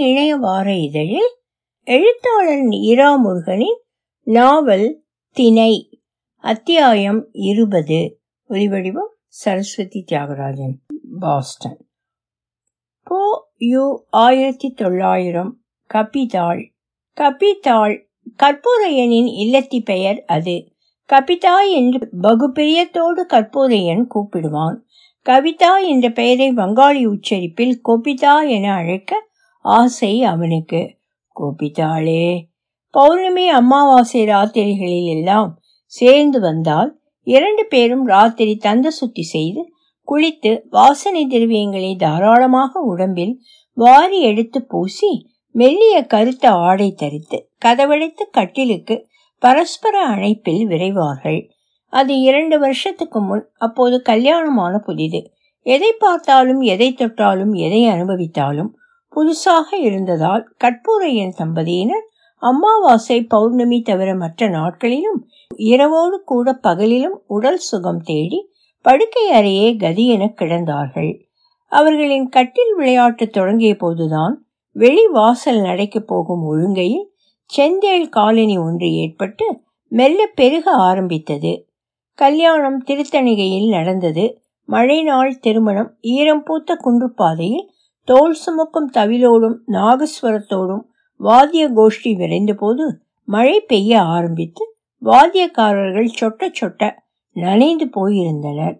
இணைய வார இதழில் எழுத்தாளர் இரா முருகனின் நாவல் திணை அத்தியாயம் இருபது. ஒலிவடிவம் சரஸ்வதி தியாகராஜன். பாஸ்டன். போ யு ஆயிரத்தி தொள்ளாயிரம் கபிதாள். கபிதாள் கற்பூரையனின் இல்லத்தி பெயர் அது. கபிதா என்று பகுப்பிரியத்தோடு கற்பூரையன் கூப்பிடுவான். கவிதா என்ற பெயரை வங்காளி உச்சரிப்பில் கொபிதா என அழைக்க ஆசை அவனுக்கு. கோபிதாளே பௌர்ணமி அமாவாசை ராத்திரிகளில் எல்லாம் சேர்ந்து வந்தால் இரண்டு பேரும் ராத்திரி தந்த சுத்தி செய்து குளித்து வாசனை திரவியங்களை தாராளமாக உடம்பில் வாரி எடுத்து பூசி மெல்லிய கருத்த ஆடை தரித்து கதவடைத்து கட்டிலுக்கு பரஸ்பர அழைப்பில் விரைவார்கள். அது இரண்டு வருஷத்துக்கு முன் அப்போது கல்யாணமான புதிது. எதை பார்த்தாலும் எதை தொட்டாலும் எதை அனுபவித்தாலும் புதுசாக இருந்ததால் கற்பூரையன் தம்பதியினர் அமாவாசை பௌர்ணமி தவிர மற்ற நாட்களிலும் இரவோடு கூட பகலிலும் உடல் சுகம் தேடி படுக்கை அறையே கதி என கிடந்தார்கள். அவர்களின் கட்டில் விளையாட்டு தொடங்கிய போதுதான் வெளி வாசல் நடைக்கு போகும் ஒழுங்கையில் செந்தேல் காலனி ஒன்று ஏற்பட்டு மெல்ல பெருக ஆரம்பித்தது. கல்யாணம் திருத்தணிகையில் நடந்தது. மழை நாள் திருமணம் ஈரம் பூத்த குன்றுப்பாதையில் தோல் சுமக்கும் தவிலோடும் நாகஸ்வரத்தோடும் வாத்திய கோஷ்டி விரைந்த போது மழை பெய்ய ஆரம்பித்து வாத்தியக்காரர்கள் சொட்ட சொட்ட நனைந்து போயிருந்தனர்.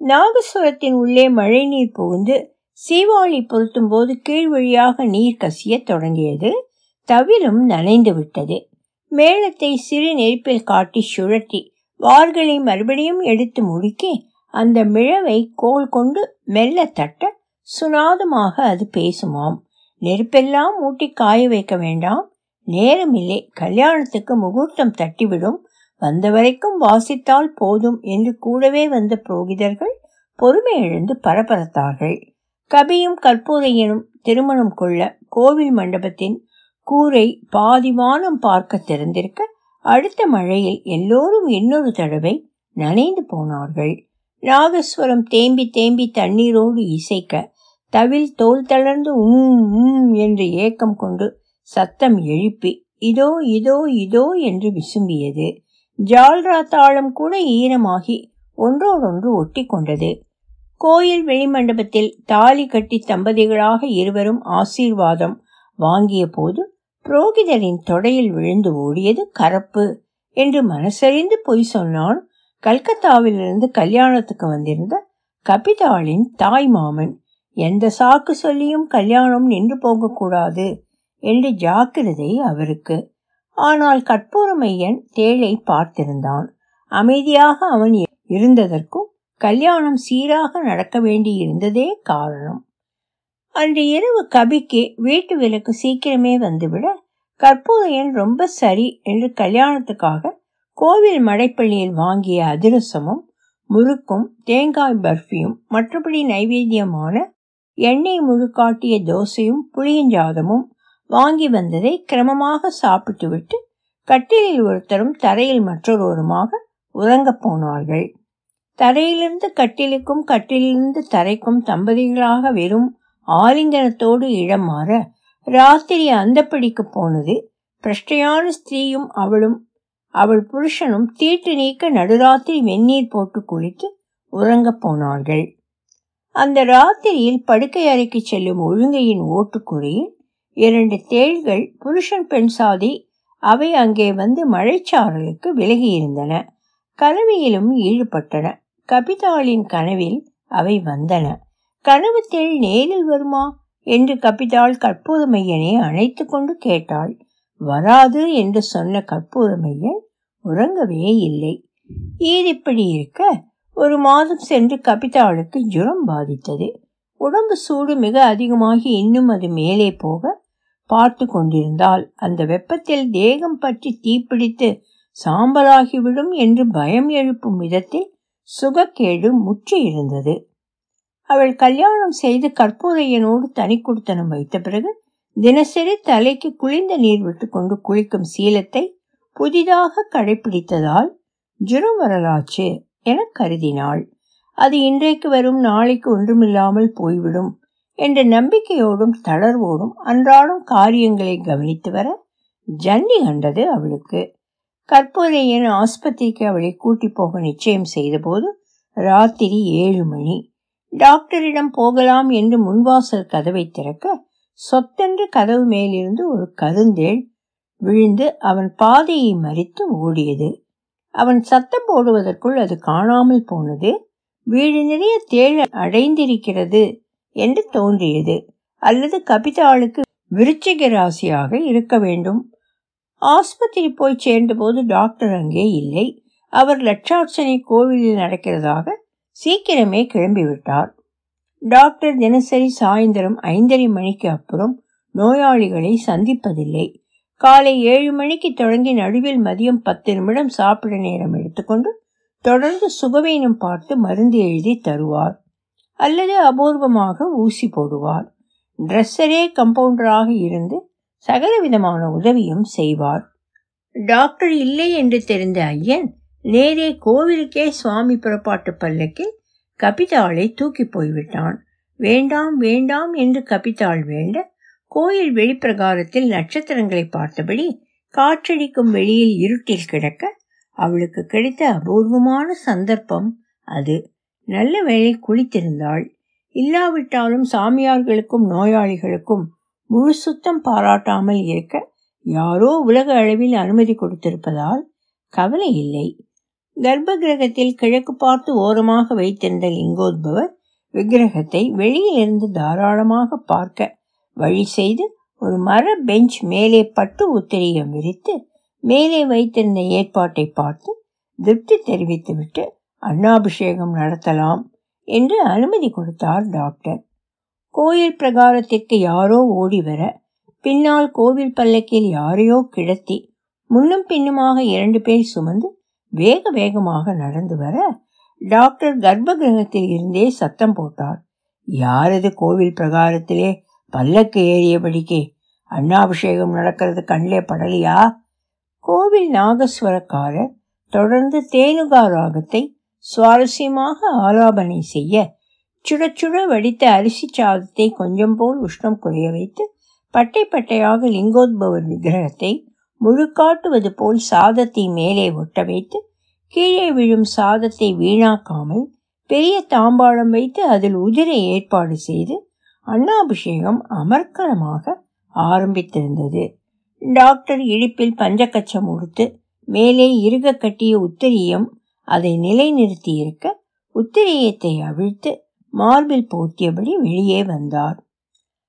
நாகஸ்வரத்தின் உள்ளே மழை நீர் புகுந்து சீவாளி பொருத்தும் போது கீழ் வழியாக நீர் கசிய தொடங்கியது. தவிலும் நனைந்து விட்டது. மேளத்தை சிறு நெருப்பில் காட்டி சுழட்டி வார்களை மறுபடியும் எடுத்து முடுக்கி அந்த மிழவை கோல் கொண்டு மெல்ல தட்ட சுனாதமாக அது பேசுமாம். நெருப்பெல்லாம் மூட்டி காய வைக்க வேண்டாம். நேரமில்லை. கல்யாணத்துக்கு முகூர்த்தம் தட்டிவிடும். வந்த வரைக்கும் வாசித்தால் போதும் என்று கூடவே வந்த புரோகிதர்கள் பொறுமை எழுந்து பரபரத்தார்கள். கபியும் கற்பூரையனும் திருமணம் கொள்ள கோவில் மண்டபத்தின் கூரை பாதிவானம் பார்க்க திறந்திருக்க அடுத்த மழையில் எல்லோரும் இன்னொரு தடவை நனைந்து போனார்கள். நாகஸ்வரம் தேம்பி தேம்பி தண்ணீரோடு இசைக்க தவில் தோல் தளர்ந்து உம் உம் என்று ஏக்கம் கொண்டு சத்தம் எழுப்பி இதோ இதோ இதோ என்று விசும்பியது. ஜால்ரா தாளம் கூட ஈரமாகி ஒன்றோடொன்று ஒட்டி கொண்டது கோயில் வெளிமண்டபத்தில் தாலி கட்டி தம்பதிகளாக இருவரும் ஆசீர்வாதம் வாங்கிய போது புரோகிதரின் தொடையில் விழுந்து ஓடியது கரப்பு என்று மனசறிந்து பொய் சொன்னான். கல்கத்தாவிலிருந்து கல்யாணத்துக்கு வந்திருந்த கபிதாளின் தாய் மாமன் எந்த சாக்கு சொல்லியும் கல்யாணம் நின்று போகக்கூடாது என்று ஜாக்கிரதை அவருக்கு. ஆனால் கற்பூரமையன் தேளை பார்த்திருந்தான். அமைதியாக அவன் இருந்ததற்கும் கல்யாணம் சீராக நடக்க வேண்டி இருந்ததே காரணம். அன்று இரவு கபிக்கு வீட்டு விலக்கு சீக்கிரமே வந்துவிட கற்பூரையன் ரொம்ப சரி என்று கல்யாணத்துக்காக கோவில் மடைப்பள்ளியில் வாங்கிய அதிரசமும் முறுக்கும் தேங்காய் பர்ஃபியும் மற்றபடி நைவேத்தியமான எண்ணெய் முழுக்காட்டிய தோசையும் புளியஞ்சாதமும் வாங்கி வந்ததை கிரமமாக சாப்பிட்டுவிட்டு கட்டிலில் ஒருத்தரும் தரையில் மற்றொருவருமாக உறங்கப் போனார்கள். தரையிலிருந்து கட்டிலுக்கும் கட்டிலிருந்து தரைக்கும் தம்பதிகளாக வெறும் ஆலிங்கனத்தோடு இடம் மாற ராத்திரி அந்தப்படிக்கு போனது. பிரஷ்டையான ஸ்திரீயும் அவளும் அவள் புருஷனும் தீட்டு நீக்க நடுராத்திரி வெந்நீர் போட்டு குளித்து உறங்கப் போனார்கள். அந்த ராத்திரியில் படுக்கை அறைக்கு செல்லும் ஒழுங்கையின் ஓட்டுக்குறியில் இரண்டு தேள்கள் புருஷன் பெண் சாதி அவை அங்கே வந்து மழைச்சாரலுக்கு விலகியிருந்தன. கனவியிலும் ஈடுபட்டன. கபிதாளின் கனவில் அவை வந்தன. கனவு தேள் நேரில் வருமா என்று கபிதாள் கற்பூரமையனை அழைத்து கொண்டு கேட்டாள். வராது என்று சொன்ன கற்பூரமையன் உறங்கவே இல்லை. ஈதிப்படி இருக்க? ஒரு மாதம் சென்று கபிதாளுக்கு ஜுரம் பாதித்தது. உடம்பு சூடு மிக அதிகமாகி இன்னும் அது மேலே போக பார்த்து கொண்டிருந்தால் அந்த வெப்பத்தில் தேகம் பற்றி தீப்பிடித்து சாம்பலாகிவிடும் என்று பயம் எழுப்பும் விதத்தில் சுகக்கேடு முற்றி இருந்தது. அவள் கல்யாணம் செய்து கற்பூரையனோடு தனி குடுத்தனம் வைத்த பிறகு தினசரி தலைக்கு குளிர்ந்த நீர் விட்டுக்கொண்டு குளிக்கும் சீலத்தை புதிதாக கடைபிடித்ததால் ஜுரம் வரலாச்சு என கருதினாள். அது இன்றைக்கு வரும் நாளைக்கு ஒன்றுமில்லாமல் போய்விடும் என்ற நம்பிக்கையோடும் தளர்வோடும் அன்றாடம் காரியங்களை கவனித்து வர ஜன்னி கண்டது அவளுக்கு. கற்பூரையன் ஆஸ்பத்திரிக்கு அவளை கூட்டி போக நிச்சயம் செய்தபோது ராத்திரி ஏழு மணி. டாக்டரிடம் போகலாம் என்று முன்வாசல் கதவை திறக்க சொத்தென்று கதவு மேலிருந்து ஒரு கருந்தேள் விழுந்து அவன் பாதையை மறித்து ஓடியது. அவன் சத்தம் போடுவதற்குள் அது காணாமல் போனது. வீடு நிறைய தேழ அடைந்திருக்கிறது என்று தோன்றியது. அல்லது கபிதாளுக்கு விருச்சிக ராசியாக இருக்க வேண்டும். ஆஸ்பத்திரி போய் சேர்ந்தபோது டாக்டர் அங்கே இல்லை. அவர் லட்சார்ச்சனை கோவிலில் நடக்கிறதாக சீக்கிரமே கிளம்பிவிட்டார். டாக்டர் தினசரி சாயந்தரம் ஐந்தரை மணிக்கு அப்புறம் நோயாளிகளை சந்திப்பதில்லை. காலை ஏழு மணிக்கு தொடங்கி நடுவில் மதியம் பத்து நிமிடம் சாப்பிட நேரம் எடுத்துக்கொண்டு தொடர்ந்து சுகவீனம் பார்த்து மருந்து எழுதி தருவார். அல்லது அபூர்வமாக ஊசி போடுவார். ட்ரெஸ்ஸரே கம்பவுண்டராக இருந்து சகல விதமான உதவியும் செய்வார். டாக்டர் இல்லை என்று தெரிந்த ஐயன் நேரே கோவிலுக்கே சுவாமி புறப்பாட்டு பல்லக்கில் கபிதாளை தூக்கி போய்விட்டான். வேண்டாம் வேண்டாம் என்று கபிதாள் வேண்ட கோயில் வெளிப்பிரகாரத்தில் நட்சத்திரங்களை பார்த்தபடி காற்றடிக்கும் வெளியில் இருட்டில் கிடக்க அவளுக்கு கிடைத்த அபூர்வமான சந்தர்ப்பம் அது. நல்ல வேளை குளித்திருந்தாள். இல்லாவிட்டாலும் சாமியார்களுக்கும் நோயாளிகளுக்கும் முழு சுத்தம் பாராட்டாமல் இருக்க யாரோ உலக அளவில் அனுமதி கொடுத்திருப்பதால் கவலை இல்லை. கர்ப்ப கிரகத்தில் கிழக்கு பார்த்து ஓரமாக வைத்திருந்த லிங்கோத்பவர் விக்கிரகத்தை வெளியிலிருந்து தாராளமாக பார்க்க வழி செய்து ஒரு மர பெஞ்ச் மேலே பட்டு உத்திரியம் விரித்து மேலே வைத்திருந்த ஏற்பாட்டை பார்த்து திருப்தி தெரிவித்துவிட்டு அண்ணாபிஷேகம் நடத்தலாம் என்று அனுமதி கொடுத்தார் டாக்டர். கோயில் பிரகாரத்திற்கு யாரோ ஓடி வர பின்னால் கோவில் பல்லக்கில் யாரையோ கிடத்தி முன்னும் பின்னுமாக இரண்டு பேர் சுமந்து வேக வேகமாக நடந்து வர டாக்டர் கர்ப்ப கிரகத்தில் இருந்தே சத்தம் போட்டார். யாரது கோவில் பிரகாரத்திலே பல்லக்கு ஏறியபடிக்கு அண்ணாபிஷேகம் நடக்கிறது கண்ணிலே படலையா? கோவில் நாகஸ்வரக்காரர் தொடர்ந்து தேனுகா ராகத்தை சுவாரஸ்யமாக ஆலாபனை செய்ய சுட சுட வடித்த அரிசி சாதத்தை கொஞ்சம் போல் உஷ்ணம் குறைய வைத்து பட்டை பட்டையாக லிங்கோத்பவர் விக்கிரகத்தை முழுக்காட்டுவது போல் சாதத்தை மேலே ஒட்ட வைத்து கீழே விழும் சாதத்தை வீணாக்காமல் பெரிய தாம்பாளம் வைத்து அதில் உதிரை ஏற்பாடு செய்து அண்ணாபிஷேகம் அமர்க்கலமாக ஆரம்பித்திருந்தது. டாக்டர் இடுப்பில் பஞ்சக்கச்சம் உடுத்து மேலே இறுக கட்டிய உத்திரியம் அதை நிலைநிறுத்தி இருக்க உத்திரியத்தை அவிழ்த்து மார்பில் போர்த்தியபடி வெளியே வந்தார்.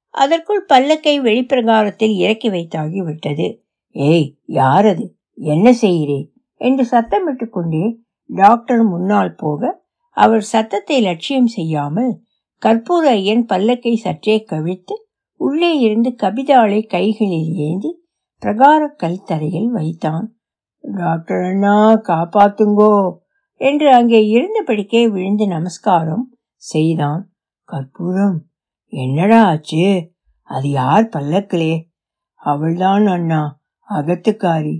அதற்குள் பல்லக்கை வெளிப்பிரகாரத்தில் இறக்கி வைத்தாகி விட்டது. ஏய் யாரது? என்ன செய்கிறே? என்று சத்தமிட்டு கொண்டே டாக்டர் முன்னால் போக அவர் சத்தத்தை லட்சியம் செய்யாமல் கற்பூர ஐயன் பல்லக்கை சற்றே கவிழ்த்து உள்ளே இருந்து கபிதாளை கைகளில் ஏந்தி பிரகார கல்தரையில் வைத்தான். டாக்டர் அண்ணா காப்பாத்துங்கோ என்று அங்கே இருந்தபடிக்கே விழுந்து நமஸ்காரம் செய்தான். கற்பூரம் என்னடா ஆச்சு? அது யார் பல்லக்கிலே? அவள்தான் அண்ணா அகத்துக்காரி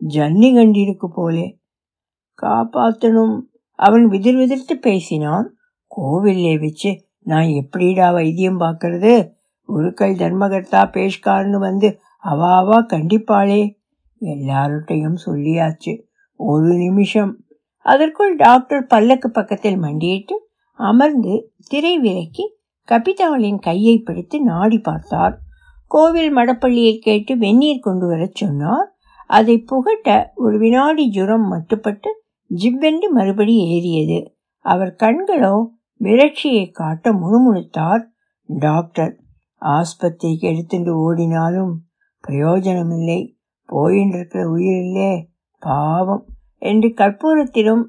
ஜன்னி கண்டிருக்கு போலே. காப்பாத்தணும் அவன் விதிர் விதிர்த்து பேசினான். கோவிலே வச்சு நான் எப்படிடா வைத்தியம் பார்க்கறது? குருக்கள் தர்மகர்த்தா பேஷ்கார்னு வந்து அவாவா கண்டிப்பாளே. எல்லார்ட்டையும் சொல்லியாச்சு. ஒரு நிமிஷம். அதற்குள் டாக்டர் பல்லக்கு பக்கத்தில் மண்டியிட்டு அமர்ந்து திரை விலக்கி கபிதாளின் கையை பிடித்து நாடி பார்த்தார். கோவில் மடப்பள்ளியை கேட்டு வெந்நீர் கொண்டு வரச் சொன்னார். அதை புகட்ட ஒரு வினாடி ஜுரம் மட்டுப்பட்டு ஜிவ்வென்று மறுபடி ஏறியது அவர் கண்களோ மிரட்சியை காட்ட முணுமுணுத்தார் டாக்டர். ஆஸ்பத்திரிக்கு எடுத்துட்டு ஓடினாலும் பிரயோஜனமில்லை. போயின்றிருக்கிற உயிரில்லே பாவம் என்று கற்பூரத்திலும்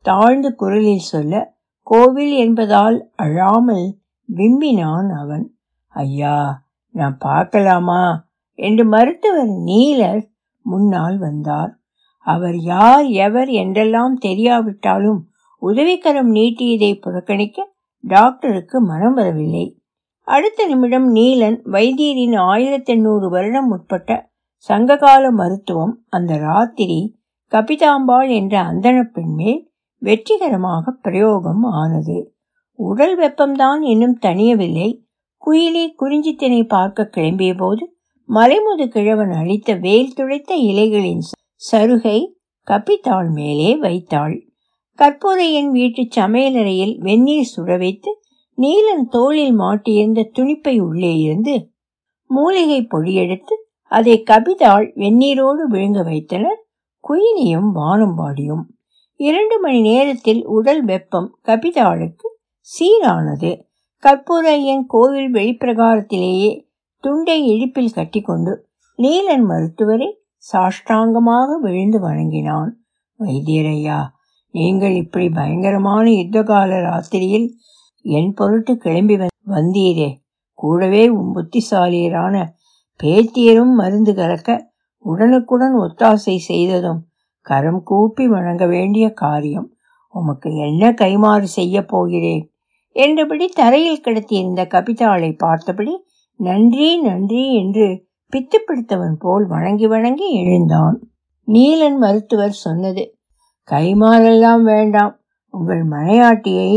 தாழ்ந்த குரலில் சொல்ல கோவில் என்பதால் அழாமல் விம்பினான் அவன். ஐயா நான் பார்க்கலாமா? என்று மருத்துவர் நீலர் முன்னால் வந்தார். அவர் யார் எவர் என்றெல்லாம் தெரியாவிட்டாலும் உதவிக்கரம் நீட்டியதை புறக்கணிக்க டாக்டருக்கு மனம் வரவில்லை. அடுத்த நிமிடம் நீலன் வைத்தியரின் ஆயிரத்தி எண்ணூறு வருடம் உட்பட்ட சங்ககால மருத்துவம் அந்த ராத்திரி கபிதாம்பாள் என்ற அந்தன பெண் மேல் வெற்றிகரமாக பிரயோகம் ஆனது. உடல் வெப்பம்தான் இன்னும் தணியவில்லை. குயிலி குறிஞ்சித்தினை பார்க்க கிளம்பிய போது மலைமுது கிழவன் அளித்த வேல் துடைத்த இலைகளின் சருகை கப்பித்தாள் மேலே வைத்தாள். கற்பூரையன் வீட்டு சமையலறையில் வெந்நீர் சுட வைத்து நீலன் தோளில் மாட்டியிருந்த துணிப்பை உள்ளே இருந்து மூலிகை பொடி எடுத்து அதை கபிதாள் வெந்நீரோடு விழுங்க வைத்தனர். குயிலியும் வானம்பாடியும் இரண்டு மணி நேரத்தில் உடல் வெப்பம் கபிதாளுக்கு சீரானது. கற்பூரையன் கோவில் வெளிப்பிரகாரத்திலேயே துண்டை இடுப்பில் கட்டிக்கொண்டு நீலன் மருத்துவரை சாஷ்டாங்கமாக விழுந்து வணங்கினான். வைத்தியரையா நீங்கள் இப்படி பயங்கரமான யுத்தகால ராத்திரியில் என் பொருட்டு கிளம்பி வந்தீரே. கூடவே உன் புத்திசாலியரான பேத்தியரும் மருந்து கலக்க உடனுக்குடன் ஒத்தாசை செய்ததும் கரம் கூப்பி வணங்க வேண்டிய காரியம். உமக்கு என்ன கைமாறு செய்ய போகிறேன்? என்றபடி தரையில் கிடத்தியிருந்த கபிதாளை பார்த்தபடி நன்றி நன்றி என்று பித்து பிடித்தவன் போல் வணங்கி வணங்கி எழுந்தான். நீலன் மருத்துவர் சொன்னது கைமாறெல்லாம் வேண்டாம். உங்கள் மனையாட்டியை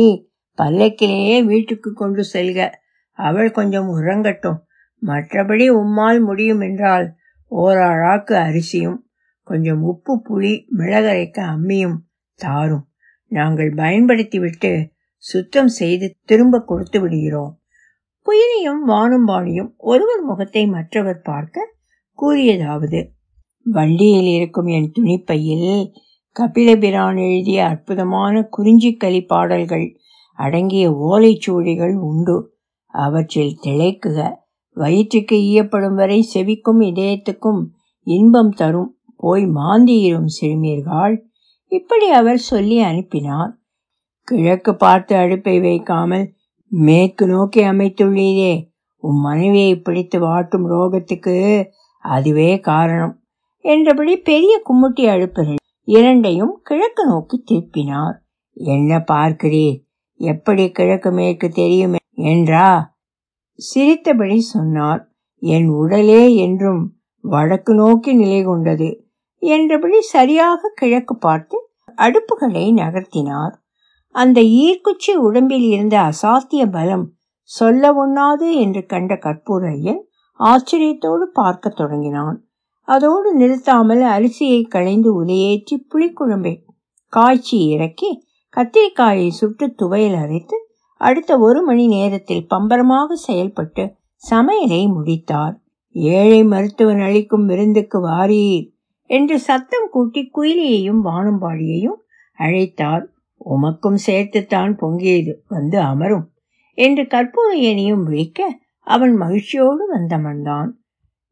பல்லக்கிலேயே வீட்டுக்கு கொண்டு செல்க. அவள் கொஞ்சம் உறங்கட்டும். மற்றபடி உம்மால் முடியும் என்றால் ஓராழாக்கு அரிசியும் கொஞ்சம் உப்பு புளி மிளகரைக்க அம்மியும் தாரும். நாங்கள் பயன்படுத்திவிட்டு சுத்தம் செய்து திரும்ப கொடுத்து விடுகிறோம். குயிலியும் வானும்பாணியும் ஒருவர் முகத்தை மற்றவர் பார்க்க கூறியதாவது வண்டியில் இருக்கும் என் துணிப்பையில் கபிலபிரான் எழுதிய அற்புதமான குறிஞ்சிக்கலி பாடல்கள் அடங்கிய ஓலைச்சுவடிகள் உண்டு. அவற்றில் திளைக்குக. வயிற்றுக்கு ஈயப்படும் வரை செவிக்கும் இதயத்துக்கும் இன்பம் தரும். போய் மாந்தியிரும் சிறுமியர்கள் இப்படி அவர் சொல்லி அனுப்பினார் கிழக்கு பார்த்து அடுப்பை வைக்காமல் மேற்கு நோக்கி அமைத்துள்ளீரே. உன் மனைவியை பிடித்து வாட்டும் ரோகத்துக்கு அதுவே காரணம் என்றபடி பெரிய கும்முட்டி அடுப்புகள் இரண்டையும் கிழக்கு நோக்கி திருப்பினார். என்ன பார்க்கிறீர் எப்படி கிழக்கு மேற்கு தெரியும் என்றா? சிரித்தபடி சொன்னார். என் உடலே என்றும் வடக்கு நோக்கி நிலை கொண்டது என்றபடி சரியாக கிழக்கு பார்த்து அடுப்புகளை நகர்த்தினார். அந்த ஈர்க்குச்சி உடம்பில் இருந்த அசாத்திய பலம் சொல்ல ஒண்ணாது என்று கண்ட கற்பூரையன் ஆச்சரியத்தோடு பார்க்க தொடங்கினான். அதோடு நிறுத்தாமல் அரிசியை களைந்து உலையேற்றி புளிக்குழம்பை காய்ச்சி இறக்கி கத்திரிக்காயை சுட்டு துவையல் அரைத்து அடுத்த ஒரு மணி நேரத்தில் பம்பரமாக செயல்பட்டு சமையலை முடித்தார். ஏழை மருத்துவன் அளிக்கும் விருந்துக்கு வாரீர் என்று சத்தம் கூட்டி குயிலியையும் வானம்பாடியையும் அழைத்தார். உமக்கும் சேர்த்துத்தான் பொங்கியது வந்து அமரும் என்று கற்பூரையனையும் விழிக்க அவன் மகிழ்ச்சியோடு வந்தமர்ந்தான்.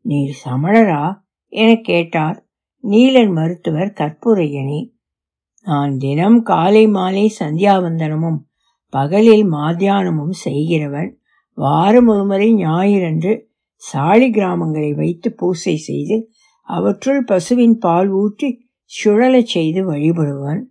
நீர் சமணரா? என கேட்டார். நீலன் மருத்துவர் கற்புரையணி நான் தினம் காலை மாலை சந்தியாவந்தனமும் பகலில் மாத்தியானமும் செய்கிறவன் வாரம் ஒருமுறை ஞாயிறன்று சாலி கிராமங்களை வைத்து பூசை செய்து அவற்றுள் பசுவின் பால் ஊற்றி சுழலச் செய்து வழிபடுவன்.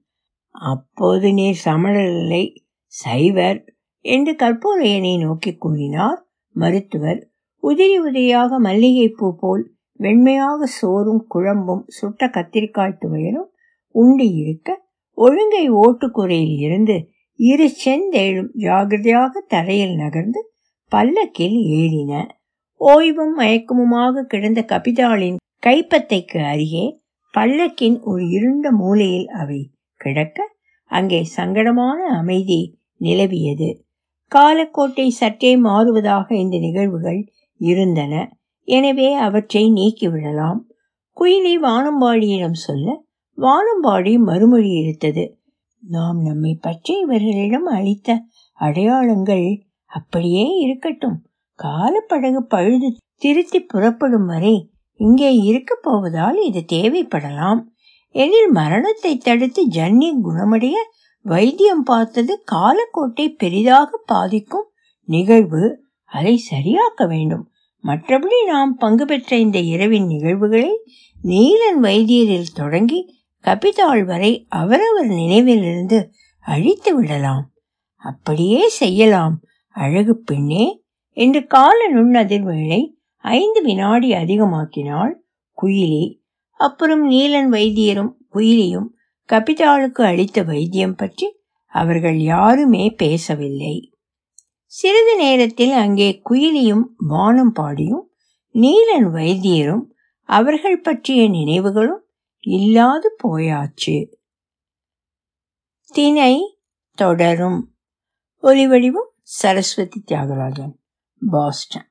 அப்போது நீர் சமணரில்லை சைவர் என்று கற்பூரையனை நோக்கி கூறினார். மருத்துவர் உதிரி உதிரியாக மல்லிகைப்பூ போல் வெண்மையாக சோறும் குழம்பும் சுட்ட கத்திரிக்காய் துவையலும் உண்டி இருக்க. ஒழுங்கை ஓட்டுக்குறையில் இருந்து இரு செந்தேழும் ஜாகிரதையாக தரையில் நகர்ந்து பல்லக்கில் ஏறின. ஓய்வும் மயக்கமுமாக கிடந்த கபிதாளின் கைப்பத்தைக்கு அருகே பல்லக்கின் ஒரு இருண்ட மூலையில் அவை கிடக்க அங்கே சங்கடமான அமைதி நிலவியது. காலக்கோட்டை சற்றே மாறுவதாக இந்த நிகழ்வுகள் இருந்தன. எனவே அவற்றை நீக்கிவிடலாம் குயிலி வானம்பாடியிடம் சொல்ல வானம்பாடி மறுமொழி எடுத்தது. நாம் நம்மை பற்றி இவர்களிடம் அளித்த அடையாளங்கள் அப்படியே இருக்கட்டும். காலப்படகு பழுது திருத்தி புறப்படும் வரை இங்கே இருக்க போவதால் இது தேவைப்படலாம். எனில் மரணத்தை தடுத்து ஜன்னி குணமடைய வைத்தியம் பார்த்தது காலக்கோட்டை பெரிதாக பாதிக்கும் நிகழ்வு. அதை சரியாக்க வேண்டும். மற்றபடி நாம் பங்கு பெற்ற இந்த இரவின் நிகழ்வுகளை நீலன் வைத்தியரில் தொடங்கி கபிதாள் வரை அவரவர் நினைவிலிருந்து அழித்து விடலாம். அப்படியே செய்யலாம். அழகு பெண்ணே! என்று கால நுண்ணதிர்வுகளை ஐந்து வினாடி அதிகமாக்கினாள் குயிலி அப்புறம் நீலன் வைத்தியரும் குயிலியும் கபிதாளுக்கு அளித்த வைத்தியம் பற்றி அவர்கள் யாருமே பேசவில்லை. சிறிது நேரத்தில் அங்கே குயிலியும் வானம் பாடியும் நீலன் வைத்தியரும் அவர்கள் பற்றிய நினைவுகளும் இல்லாது போயாச்சு. திணை தொடரும். ஒலிவடிவும் சரஸ்வதி தியாகராஜன் பாஸ்டன்.